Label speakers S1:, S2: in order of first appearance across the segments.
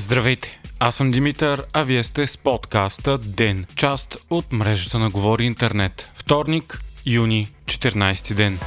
S1: Здравейте! Аз съм Димитър, а вие сте с подкаста ДЕН, част от мрежата на Говори Интернет. Вторник, юни, 14 ден.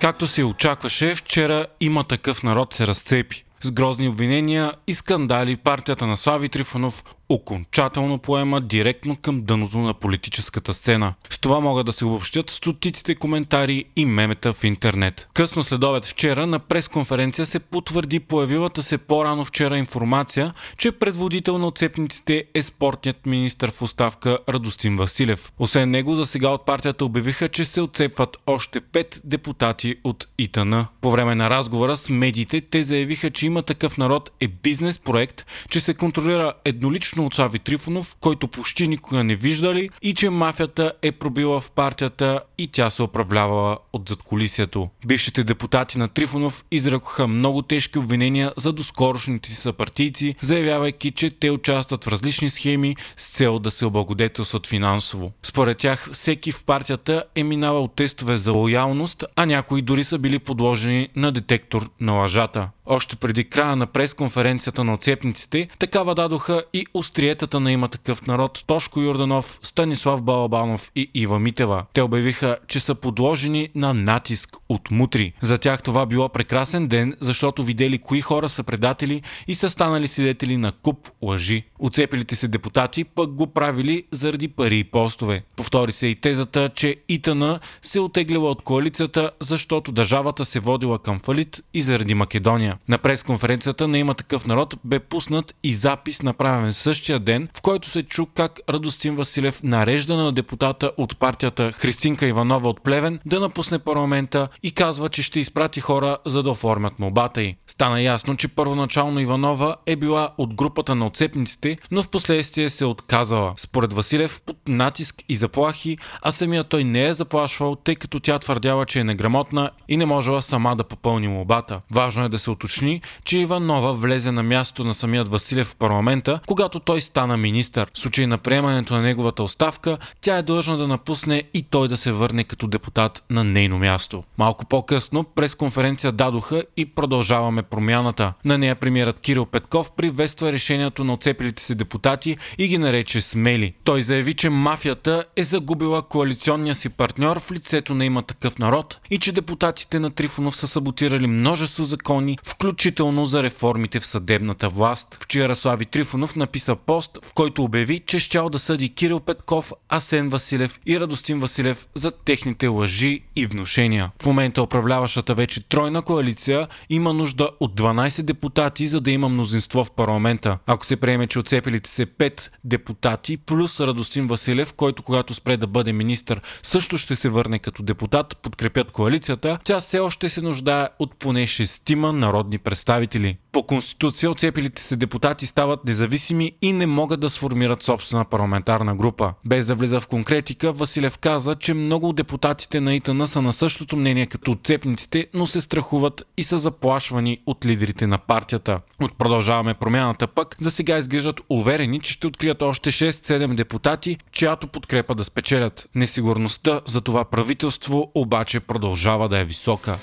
S1: Както се очакваше, вчера има такъв народ се разцепи. С грозни обвинения и скандали партията на Слави Трифонов окончателно поема директно към дъното на политическата сцена. С това могат да се обобщят стотиците коментари и мемета в интернет. Късно следовет вчера на пресконференция се потвърди появилата се по-рано вчера информация, че предводител на отцепниците е спортният министр в оставка Радостин Василев. Освен него, за сега от партията обявиха, че се отцепват още пет депутати от ИТН. По време на разговора с медиите те заявиха, че има такъв народ е бизнес проект, че се контролира еднолично лично от Слави Трифонов, който почти никога не виждали и че мафията е пробила в партията и тя се управлявала от задколисието. Бившите депутати на Трифонов изрекоха много тежки обвинения за доскорошните си съпартийци, заявявайки, че те участват в различни схеми с цел да се облагодетелстват финансово. Според тях всеки в партията е минавал тестове за лоялност, а някои дори са били подложени на детектор на лъжата. Още преди края на пресконференцията на отцепниците, такава дадоха и остриетата на има такъв народ Тошко Юрданов, Станислав Балабанов и Ива Митева. Те обявиха, че са подложени на натиск от мутри. За тях това било прекрасен ден, защото видели кои хора са предатели и са станали свидетели на куп лъжи. Оцепилите се депутати пък го правили заради пари и постове. Повтори се и тезата, че ИТН се отеглила от коалицията, защото държавата се водила към фалит и заради Македония. На пресконференцията на има такъв народ бе пуснат и запис направен същия ден, в който се чу как Радостин Василев нарежда на депутата от партията Христинка Иванова от Плевен да напусне парламента и казва, че ще изпрати хора за да оформят молбата й. Стана ясно, че първоначално Иванова е била от групата на отцепниците, но в последствие се отказала. Според Василев под натиск и заплахи, а самия той не е заплашвал, тъй като тя твърдяла, че е неграмотна и не можела сама да попълни молбата. Важно е да се уточни, че Иванова влезе на място на самият Василев в парламента, когато той стана министър. В случай на приемането на неговата оставка, тя е длъжна да напусне и той да се върне като депутат на нейно място. Малко по-късно през конференция дадоха и продължаваме промяната. На нея премиерът Кирил Петков приветства решението на оцепилите се депутати и ги нарече смели. Той заяви, че мафията е загубила коалиционния си партньор в лицето на има такъв народ и че депутатите на Трифонов са саботирали множество закони, включително за реформите в съдебната власт. Вчера Слави Трифонов написа пост, в който обяви, че щял да съди Кирил Петков, Асен Василев и Радостин Василев за техните лъжи и внушения. В момента управляващата вече тройна коалиция има нужда от 12 депутати, за да има мнозинство в парламента. Ако се приеме, че отцепилите се 5 депутати плюс Радостин Василев, който когато спре да бъде министър също ще се върне като депутат, подкрепят коалицията, тя все още се нуждае от поне 6 народни представители. По конституция отцепилите се депутати стават независими и не могат да сформират собствена парламентарна група. Без да влиза в конкретика, Василев каза, че много от депутатите на ИТН са на същото мнение като отцепниците, но се страхуват и са заплашвани от лидерите на партията. От продължаваме промяната пък, за сега изглеждат уверени, че ще открият още 6-7 депутати, чиято подкрепа да спечелят. Несигурността за това правителство обаче продължава да е висока.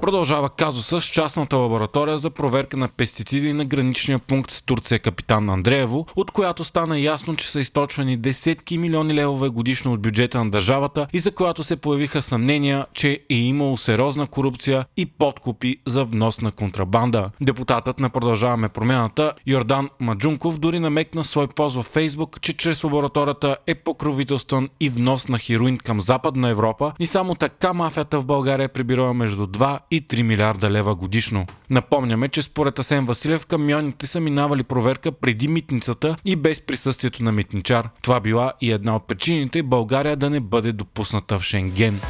S1: Продължава казуса с частната лаборатория за проверка на пестициди на граничния пункт с Турция Капитан Андреево, от която стана ясно, че са източвани десетки милиони левове годишно от бюджета на държавата и за която се появиха съмнения, че е имало сериозна корупция и подкупи за внос на контрабанда. Депутатът на Продължаваме промяната Йордан Маджунков дори намекна свой пост във Фейсбук, че чрез лабораторията е покровителстван и внос на хероин към Западна Европа и само така мафията в България прибирала между 2 и 3 милиарда лева годишно. Напомняме, че според Асен Василев камионите са минавали проверка преди митницата и без присъствието на митничар. Това била и една от причините България да не бъде допусната в Шенген.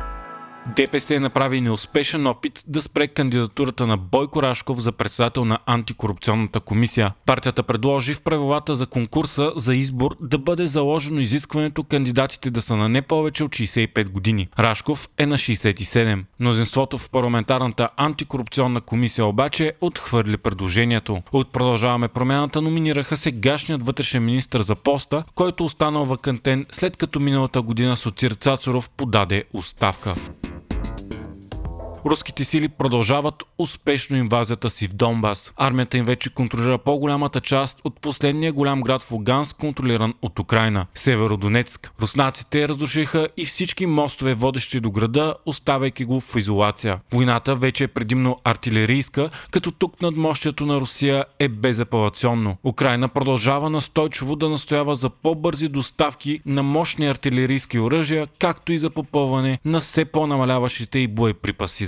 S1: ДПС направи неуспешен опит да спре кандидатурата на Бойко Рашков за председател на антикорупционната комисия. Партията предложи в правилата за конкурса за избор да бъде заложено изискването кандидатите да са на не повече от 65 години. Рашков е на 67. Мнозинството в парламентарната антикорупционна комисия обаче отхвърли предложението. От продължаваме промяната номинираха сегашният вътрешен министр за поста, който останал вакантен след като миналата година Социр Цацуров подаде оставка. Руските сили продължават успешно инвазията си в Донбас. Армията им вече контролира по-голямата част от последния голям град в Луганск, контролиран от Украина – Северодонецк. Руснаците разрушиха и всички мостове, водещи до града, оставайки го в изолация. Войната вече е предимно артилерийска, като тук надмощието на Русия е безапелационно. Украина продължава настойчиво да настоява за по-бързи доставки на мощни артилерийски оръжия, както и за попълване на все по-намаляващите и боеприпаси